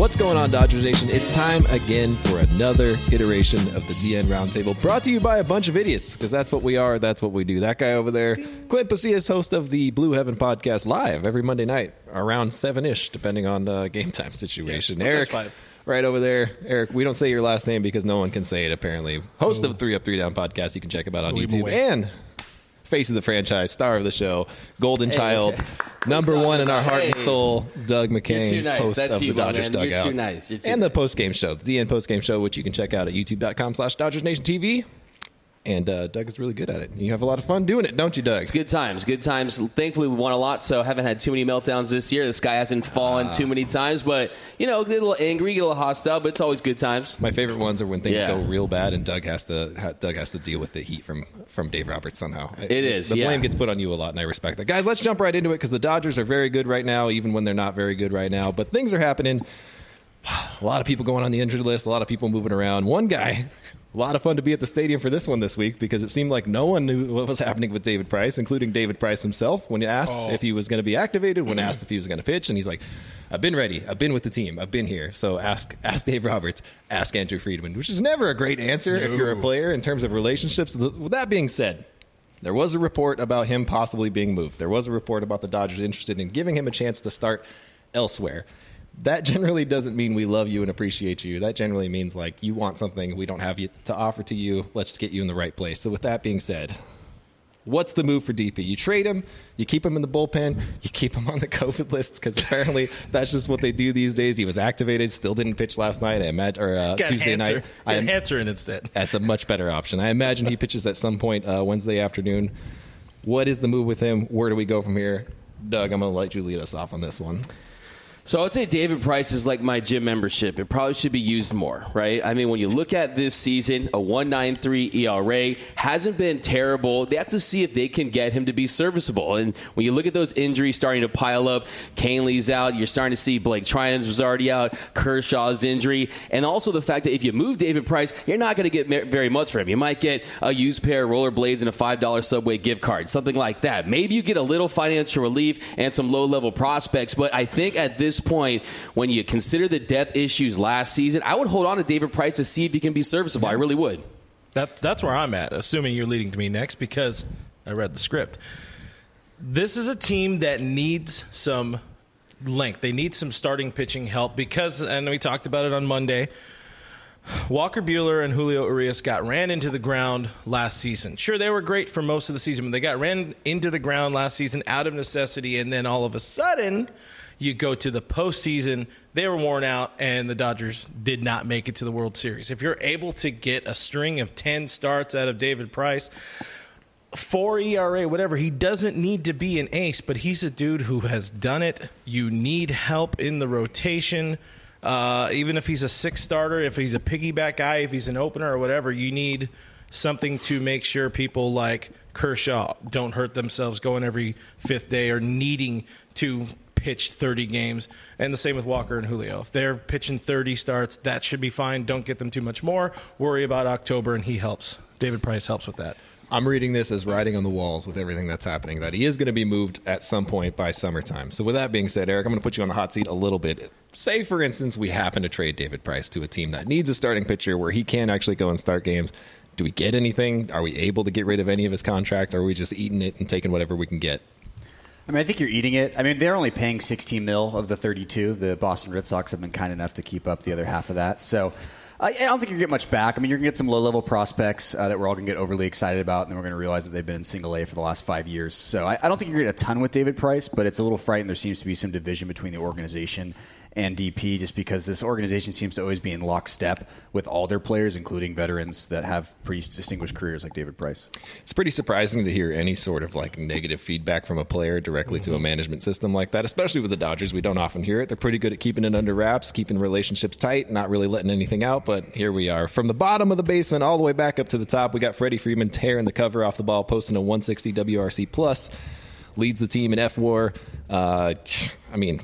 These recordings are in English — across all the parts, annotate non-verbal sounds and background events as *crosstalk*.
What's going on, Dodgers Nation? It's time again for another iteration of the DN Roundtable, brought to you by a bunch of idiots, because that's what we are. That's what we do. That guy over there, Clint Pasillas, host of the Blue Heaven podcast, live every Monday night around seven ish, depending on the game time situation. Yeah, Eric, right over there. Eric, we don't say your last name because no one can say it. Apparently, host of the Three Up Three Down podcast. You can check him out on YouTube and. Face of the franchise, star of the show, Golden Hey, Child, okay. number one in our heart and soul, Doug McCain, You're too nice. host That's of you, the Dodgers man. You're Dugout. too nice. You're too and the post game show, the DN post game show, which you can check out at youtube.com slash Dodgers Nation TV. And uh, Doug is really good at it. You have a lot of fun doing it, don't you, Doug? It's good times, good times. Thankfully, we won a lot, so haven't had too many meltdowns this year. The sky hasn't fallen Ah. too many times, but you know, get a little angry, get a little hostile, but it's always good times. My favorite ones are when things Yeah. go real bad and Doug has to ha- Doug has to deal with the heat from from Dave Roberts somehow. It It's- is, the yeah. blame gets put on you a lot, and I respect that. Guys, let's jump right into it because the Dodgers are very good right now, even when they're not very good right now. But things are happening. A lot of people going on the injured list. A lot of people moving around. One guy. A lot of fun to be at the stadium for this one this week because it seemed like no one knew what was happening with David Price, including David Price himself. When asked Oh. if he was going to be activated, when asked if he was going to pitch, and he's like, "I've been ready. I've been with the team. I've been here." So ask ask Dave Roberts, ask Andrew Friedman, which is never a great answer if you're a player in terms of relationships. With that being said, there was a report about him possibly being moved. There was a report about the Dodgers interested in giving him a chance to start elsewhere. That generally doesn't mean we love you and appreciate you. That generally means like you want something we don't have you to offer to you. Let's get you in the right place. So with that being said, what's the move for DP? You trade him, you keep him in the bullpen, you keep him on the *laughs* COVID list because apparently that's just what they do these days. He was activated, still didn't pitch last night. I imagine or uh, Tuesday answer. night. I am- answer in instead. *laughs* that's a much better option. I imagine he pitches at some point uh, Wednesday afternoon. What is the move with him? Where do we go from here? Doug, I'm going to let you lead us off on this one. So I would say David Price is like my gym membership. It probably should be used more, right? I mean, when you look at this season, a 193 ERA hasn't been terrible. They have to see if they can get him to be serviceable. And when you look at those injuries starting to pile up, Canley's out. You're starting to see Blake Treinen was already out. Kershaw's injury, and also the fact that if you move David Price, you're not going to get very much for him. You might get a used pair of rollerblades and a five dollar Subway gift card, something like that. Maybe you get a little financial relief and some low level prospects. But I think at this point, when you consider the depth issues last season, I would hold on to David Price to see if he can be serviceable. I really would. That, that's where I'm at, assuming you're leading to me next because I read the script. This is a team that needs some length. They need some starting pitching help because, and we talked about it on Monday, Walker Buehler and Julio Urias got ran into the ground last season. Sure, they were great for most of the season, but they got ran into the ground last season out of necessity, and then all of a sudden, you go to the postseason. They were worn out, and the Dodgers did not make it to the World Series. If you're able to get a string of 10 starts out of David Price, four ERA, whatever. He doesn't need to be an ace, but he's a dude who has done it. You need help in the rotation. Uh, even if he's a six starter, if he's a piggyback guy, if he's an opener or whatever, you need something to make sure people like Kershaw don't hurt themselves going every fifth day or needing to pitch 30 games. And the same with Walker and Julio. If they're pitching 30 starts, that should be fine. Don't get them too much more. Worry about October, and he helps. David Price helps with that. I'm reading this as writing on the walls with everything that's happening that he is going to be moved at some point by summertime. So with that being said, Eric, I'm going to put you on the hot seat a little bit. Say, for instance, we happen to trade David Price to a team that needs a starting pitcher where he can actually go and start games. Do we get anything? Are we able to get rid of any of his contract? Or are we just eating it and taking whatever we can get? I mean, I think you're eating it. I mean, they're only paying 16 mil of the 32. The Boston Red Sox have been kind enough to keep up the other half of that. So I don't think to get much back. I mean, you're going to get some low level prospects uh, that we're all going to get overly excited about, and then we're going to realize that they've been in single A for the last five years. So I, I don't think you're going to get a ton with David Price, but it's a little frightening. There seems to be some division between the organization and DP just because this organization seems to always be in lockstep with all their players, including veterans that have pretty distinguished careers like David Price. It's pretty surprising to hear any sort of like negative feedback from a player directly to a management system like that, especially with the Dodgers. We don't often hear it. They're pretty good at keeping it under wraps, keeping relationships tight, not really letting anything out. But here we are. From the bottom of the basement all the way back up to the top, we got Freddie Freeman tearing the cover off the ball, posting a 160 WRC plus, leads the team in F war. Uh, I mean,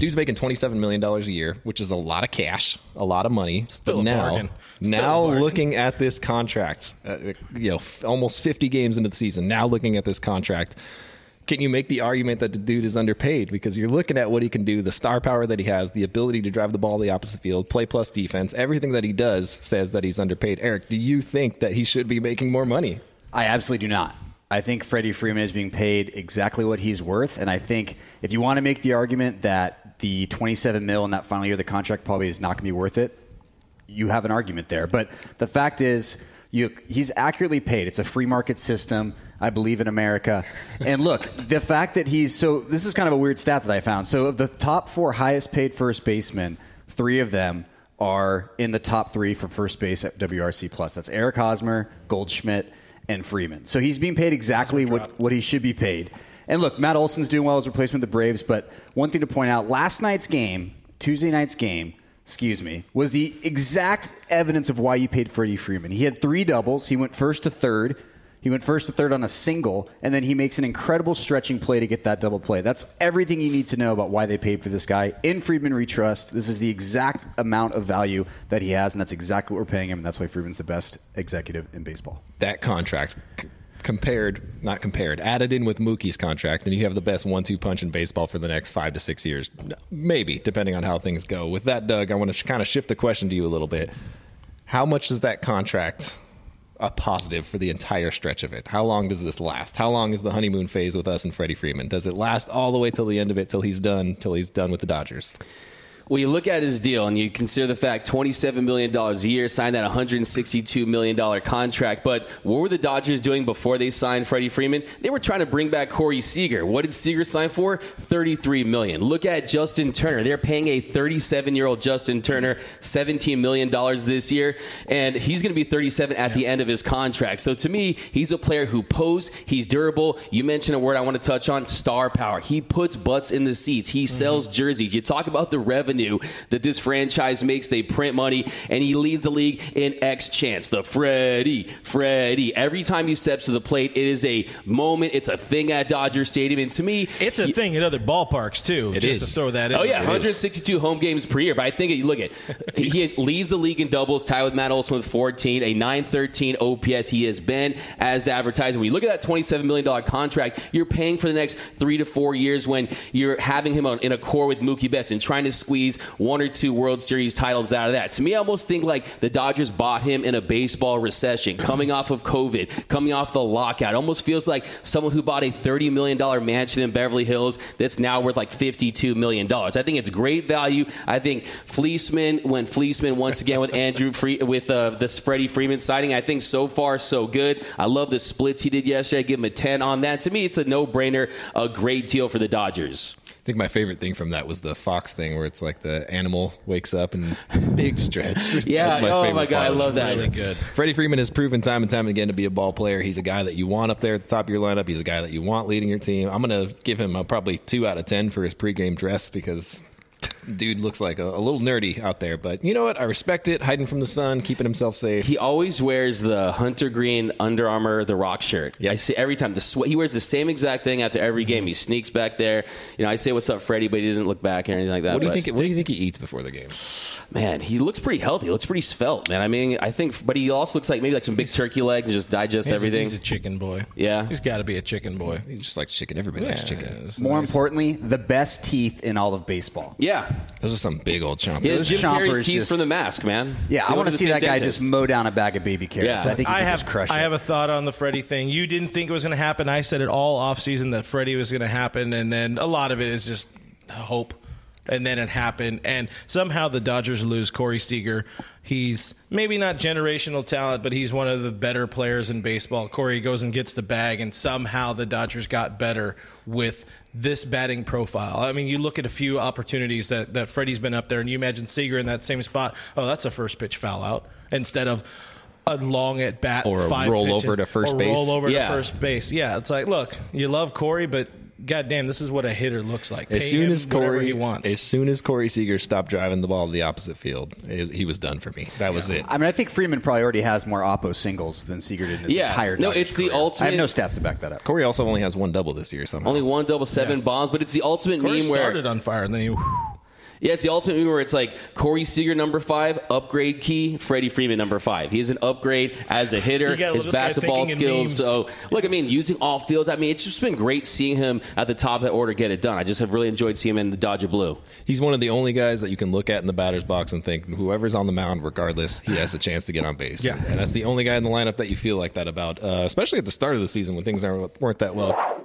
dude's making $27 million a year, which is a lot of cash, a lot of money. Still but a now, bargain. Still now a looking at this contract, uh, you know, f- almost 50 games into the season, now looking at this contract, can you make the argument that the dude is underpaid? Because you're looking at what he can do, the star power that he has, the ability to drive the ball the opposite field, play plus defense, everything that he does says that he's underpaid. Eric, do you think that he should be making more money? I absolutely do not. I think Freddie Freeman is being paid exactly what he's worth, and I think if you want to make the argument that the 27 mil in that final year of the contract probably is not going to be worth it, you have an argument there. But the fact is, you, he's accurately paid. It's a free market system. I believe in America. And look, the fact that he's so this is kind of a weird stat that I found. So of the top four highest paid first basemen, three of them are in the top three for first base at WRC plus. That's Eric Hosmer, Goldschmidt, and Freeman. So he's being paid exactly what, what he should be paid. And look, Matt Olson's doing well as replacement of the Braves, but one thing to point out, last night's game, Tuesday night's game, excuse me, was the exact evidence of why you paid Freddie Freeman. He had three doubles. He went first to third. He went first to third on a single, and then he makes an incredible stretching play to get that double play. That's everything you need to know about why they paid for this guy. In Friedman we trust. This is the exact amount of value that he has, and that's exactly what we're paying him, and that's why Friedman's the best executive in baseball. That contract compared, not compared, added in with Mookie's contract, and you have the best one-two punch in baseball for the next five to six years, maybe depending on how things go. With that, Doug, I want to sh- kind of shift the question to you a little bit. How much does that contract a positive for the entire stretch of it? How long does this last? How long is the honeymoon phase with us and Freddie Freeman? Does it last all the way till the end of it, till he's done, till he's done with the Dodgers? Well, you look at his deal and you consider the fact $27 million a year, signed that $162 million contract. But what were the Dodgers doing before they signed Freddie Freeman? They were trying to bring back Corey Seager. What did Seager sign for? 33 million. Look at Justin Turner. They're paying a 37 year old Justin Turner $17 million this year, and he's going to be 37 at the end of his contract. So to me, he's a player who poses, he's durable. You mentioned a word I want to touch on star power. He puts butts in the seats, he sells jerseys. You talk about the revenue that this franchise makes. They print money, and he leads the league in X chance. The Freddie, Freddie. Every time he steps to the plate, it is a moment. It's a thing at Dodger Stadium, and to me, It's a thing at other ballparks too. It just is. to throw that in. Oh yeah, there. 162 home games per year. But I think you look at he *laughs* is, leads the league in doubles, tied with Matt Olson with 14, a 913 OPS. He has been as advertised. When you look at that 27 million dollar contract, you're paying for the next three to four years when you're having him on, in a core with Mookie Betts and trying to squeeze one or two World Series titles out of that. To me, I almost think like the Dodgers bought him in a baseball recession, coming off of COVID, coming off the lockout. It almost feels like someone who bought a 30 million dollar mansion in Beverly Hills that's now worth like 52 million dollars. I think it's great value. I think Fleeceman when Fleeceman once again with Andrew Free with uh, this Freddie Freeman signing, I think so far so good. I love the splits he did yesterday. I give him a 10 on that. To me, it's a no brainer. A great deal for the Dodgers. I think my favorite thing from that was the Fox thing, where it's like the animal wakes up and big stretch. *laughs* Yeah, That's oh favorite my God, I love that. Really good. Freddie Freeman has proven time and time again to be a ball player. He's a guy that you want up there at the top of your lineup. He's a guy that you want leading your team. I'm going to give him a probably two out of ten for his pregame dress because dude looks like a, a little nerdy out there. But you know what? I respect it. Hiding from the sun, keeping himself safe. He always wears the Hunter Green Under Armour The Rock shirt. Yep. I see every time the sweat. He wears the same exact thing after every mm-hmm. game. He sneaks back there. You know, I say what's up, Freddie, but he doesn't look back or anything like that. what do you think? What do you think he eats before the game? Man, he looks pretty healthy. He looks pretty svelte, man. I mean, I think, but he also looks like maybe like some big turkey legs and just digests He's, everything. He's a chicken boy. Yeah. he's got to be a chicken boy. He just likes chicken. Everybody likes chicken. It's More nice. importantly, the best teeth in all of baseball. yeah, Those are some big old chompers. he has Those Jim Carrey's chompers teeth just- from the mask, man. Yeah, They I want to see same that guy just mow down a bag of baby carrots. Yeah. I think he I could have just crush I it. have a thought on the Freddie thing. You didn't think it was going to happen. I said it all off season that Freddie was going to happen, and then a lot of it is just hope. And then it happened, and somehow the Dodgers lose Corey Seager. He's maybe not generational talent, but he's one of the better players in baseball. Corey goes and gets the bag, and somehow the Dodgers got better with this batting profile. I mean, you look at a few opportunities that, that Freddie's been up there, and you imagine Seager in that same spot. Oh, that's a first pitch foul out instead of a long at bat Or a five roll over to first or base. Roll over Yeah. to first base. Yeah, it's like, look, you love Corey, but goddamn, this is what a hitter looks like. As Pay soon as Corey he wants. as soon as Corey Seager stopped driving the ball to the opposite field, it- he was done for me. That was it. I mean, I think Freeman probably already has more Oppo singles than Seager did in his Yeah. entire No, Dodgers it's the ultimate- I have no stats to back that up. Corey also only has one double this year somehow. Only one double seven bombs, but it's the ultimate Corey meme where he started on fire, and then he. Yeah, it's the ultimate meme where it's like Corey Seager number five, upgrade key, Freddie Freeman number five. He is an upgrade as a hitter. His love this guy bat to ball skills. So look, I mean, using all fields. I mean, it's just been great seeing him at the top of that order get it done. I just have really enjoyed seeing him in the Dodger blue. He's one of the only guys that you can look at in the batter's box and think whoever's on the mound, regardless, he has a chance to get on base. Yeah. and that's the only guy in the lineup that you feel like that about, uh, especially at the start of the season when things aren't, weren't that well.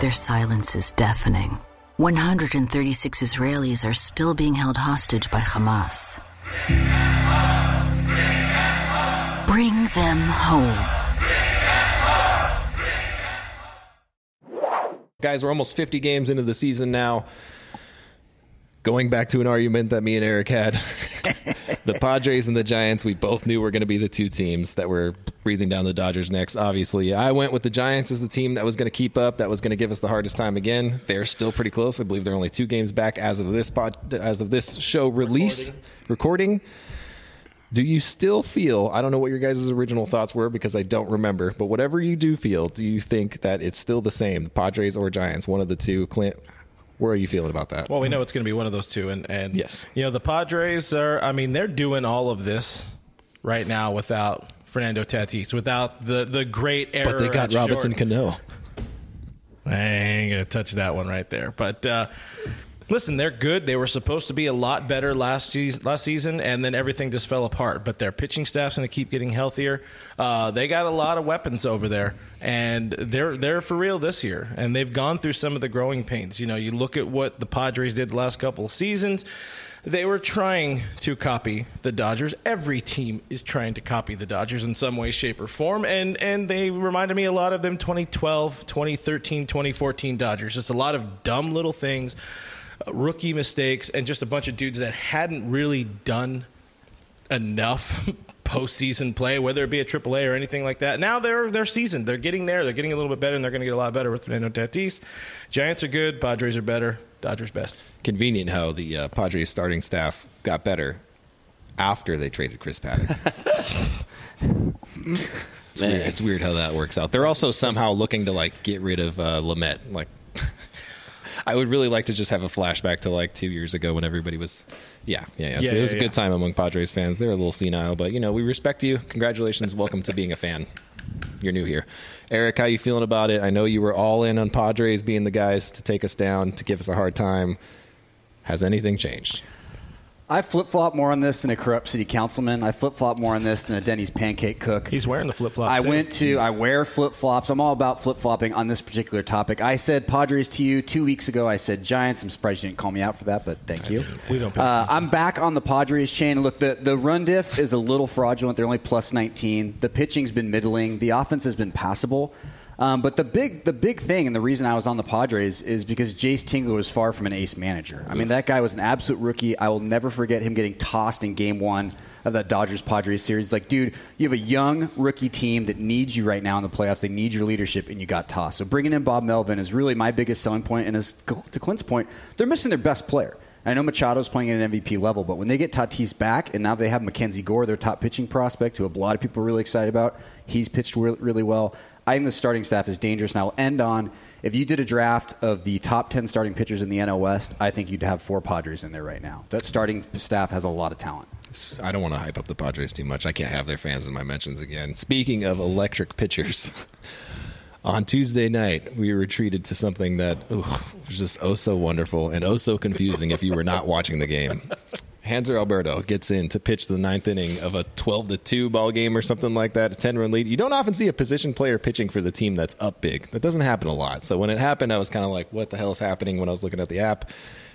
their silence is deafening. 136 Israelis are still being held hostage by Hamas. Bring them home. Guys, we're almost 50 games into the season now. Going back to an argument that me and Eric had, *laughs* the Padres and the Giants, we both knew were going to be the two teams that were breathing down the Dodgers next. Obviously, I went with the Giants as the team that was going to keep up, that was going to give us the hardest time again. They're still pretty close. I believe they're only two games back as of this pod, as of this show release recording. Do you still feel? I don't know what your guys' original thoughts were because I don't remember. But whatever you do feel, do you think that it's still the same, Padres or Giants, one of the two? Clint, where are you feeling about that? Well, we know it's going to be one of those two, and and Yes. you know the Padres are. I mean, they're doing all of this right now without Fernando Tatis, without the the great error. but they got Robinson short. Cano. I ain't gonna touch that one right there. But uh, listen, they're good. They were supposed to be a lot better last season, last season, and then everything just fell apart. But their pitching staff's gonna keep getting healthier. Uh, they got a lot of weapons over there, and they're they're for real this year. And they've gone through some of the growing pains. You know, you look at what the Padres did the last couple of seasons. They were trying to copy the Dodgers. Every team is trying to copy the Dodgers in some way, shape, or form. And and they reminded me a lot of them 2012, 2013, 2014 Dodgers. Just a lot of dumb little things, rookie mistakes, and just a bunch of dudes that hadn't really done enough *laughs* postseason play, whether it be a AAA or anything like that. Now they're they're seasoned. They're getting there. They're getting a little bit better, and they're going to get a lot better with Fernando Tatis. Giants are good. Padres are better. Dodgers best. Convenient how the uh, Padres starting staff got better after they traded Chris Paddack. *laughs* it's, weird. it's weird how that works out. They're also somehow looking to like get rid of uh, Lamet. Like, I would really like to just have a flashback to like two years ago when everybody was, yeah, yeah, yeah. Yeah, So it was yeah, a good time among Padres fans. They're a little senile, but you know we respect you. Congratulations, welcome to being a fan. You're new here, Eric. How you feeling about it? I know you were all in on Padres being the guys to take us down to give us a hard time. Has anything changed? I flip flop more on this than a corrupt city councilman. I flip flop more on this than a Denny's pancake cook. He's wearing the flip flops. I went to, I wear flip flops. I'm all about flip flopping on this particular topic. I said Padres to you two weeks ago. I said Giants. I'm surprised you didn't call me out for that, but thank you. *laughs* We don't Uh, I'm back on the Padres chain. Look, the, the run diff is a little fraudulent. They're only plus 19. The pitching's been middling. The offense has been passable. Um, but the big the big thing and the reason I was on the Padres is because Jayce Tingler was far from an ace manager. I mean, that guy was an absolute rookie. I will never forget him getting tossed in game one of that Dodgers Padres series. Like, dude, you have a young rookie team that needs you right now in the playoffs. They need your leadership, and you got tossed. So bringing in Bob Melvin is really my biggest selling point. And as to Clint's point, they're missing their best player. I know Machado's playing at an MVP level, but when they get Tatis back, and now they have MacKenzie Gore, their top pitching prospect, who a lot of people are really excited about, he's pitched really well. I think the starting staff is dangerous. And I'll end on if you did a draft of the top 10 starting pitchers in the NL West, I think you'd have four Padres in there right now. That starting staff has a lot of talent. I don't want to hype up the Padres too much. I can't have their fans in my mentions again. Speaking of electric pitchers, *laughs* on Tuesday night we were treated to something that ooh, was just oh so wonderful and oh so confusing if you were not watching the game. Hanser Alberto gets in to pitch the ninth inning of a 12 to 2 ball game or something like that, a 10 run lead. You don't often see a position player pitching for the team that's up big. That doesn't happen a lot. So when it happened, I was kind of like, what the hell is happening when I was looking at the app?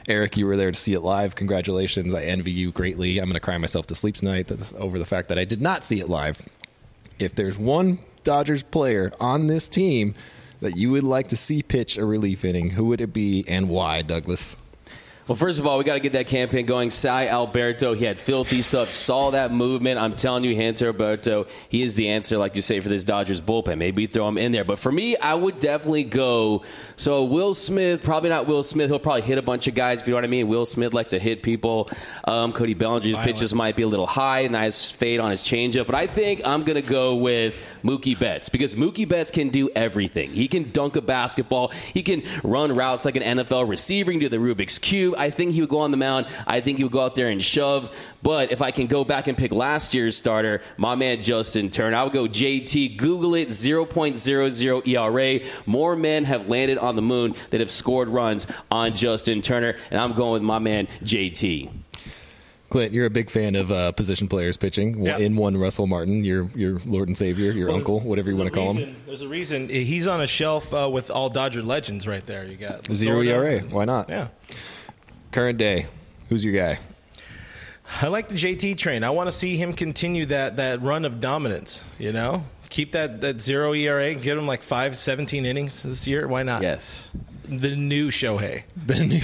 Eric, you were there to see it live. Congratulations. I envy you greatly. I'm going to cry myself to sleep tonight over the fact that I did not see it live. If there's one Dodgers player on this team that you would like to see pitch a relief inning, who would it be and why, Douglas? Well, first of all, we got to get that campaign going. Cy Alberto, he had filthy stuff, saw that movement. I'm telling you, Hanser Alberto, he is the answer, like you say, for this Dodgers bullpen. Maybe throw him in there. But for me, I would definitely go. So, Will Smith, probably not Will Smith. He'll probably hit a bunch of guys, if you know what I mean. Will Smith likes to hit people. Um, Cody Bellinger's Violent. pitches might be a little high, nice fade on his changeup. But I think I'm going to go with Mookie Betts because Mookie Betts can do everything. He can dunk a basketball, he can run routes like an NFL receiver, he can do the Rubik's Cube. I think he would go on the mound. I think he would go out there and shove. But if I can go back and pick last year's starter, my man Justin Turner, I would go JT. Google it, 0.00 ERA. More men have landed on the moon that have scored runs on Justin Turner, and I'm going with my man JT. Clint, you're a big fan of uh, position players pitching. Yep. In one, Russell Martin, your your Lord and Savior, your well, uncle, whatever you want to call reason, him. There's a reason he's on a shelf uh, with all Dodger legends right there. You got zero ERA. Why not? Yeah. Current day, who's your guy? I like the JT train. I want to see him continue that that run of dominance. You know, keep that that zero ERA, get him like five, 17 innings this year. Why not? Yes. The new Shohei, *laughs* the new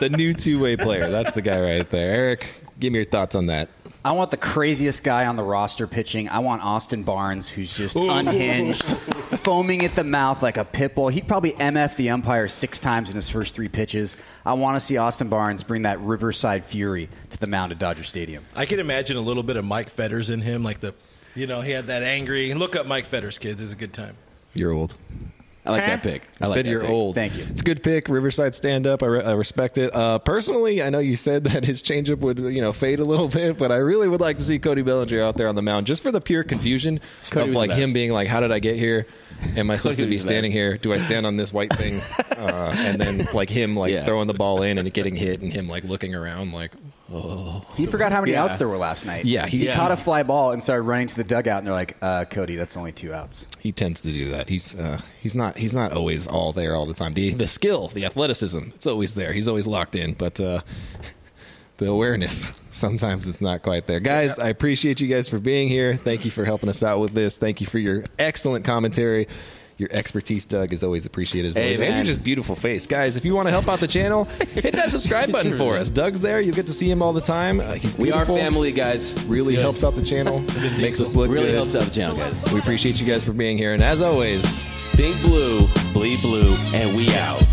the new two way player. That's the guy right there. Eric, give me your thoughts on that. I want the craziest guy on the roster pitching. I want Austin Barnes, who's just Ooh. unhinged, *laughs* foaming at the mouth like a pit bull. He'd probably MF the umpire six times in his first three pitches. I want to see Austin Barnes bring that Riverside Fury to the mound at Dodger Stadium. I can imagine a little bit of Mike Fetters in him, like the, you know, he had that angry. Look up Mike Fetters, kids. It's a good time. You're old. I like that pick. I, I like said you're pick. old. Thank you. It's a good pick. Riverside stand up. I, re- I respect it. Uh, personally, I know you said *laughs* that his changeup would you know fade a little *laughs* bit, but I really would like to see Cody Bellinger out there on the mound just for the pure confusion Cody of like him being like, "How did I get here? Am I supposed to be standing here? Do I stand on this white thing?" *laughs* Uh, and then like him like yeah. throwing the ball in and getting hit, and him like looking around like, Oh. He forgot how many yeah. outs there were last night. Yeah, he, he yeah. caught a fly ball and started running to the dugout, and they're like, uh, "Cody, that's only two outs." He tends to do that. He's uh, he's not he's not always all there all the time. The the skill, the athleticism, it's always there. He's always locked in, but uh, *laughs* the awareness *laughs* sometimes it's not quite there. Guys, I appreciate you guys for being here. Thank you for helping us out with this. Thank you for your excellent commentary your expertise, Doug, is always appreciated. As hey, always. And your just beautiful face, guys. If you want to help out the channel, hit that subscribe button for us. Doug's there. You get to see him all the time. Uh, he's we are family, guys. Really helps out the channel. makes us look really good. helps out the *laughs* channel, guys. We appreciate you guys for being here, and as always, think blue, bleed blue, and we out.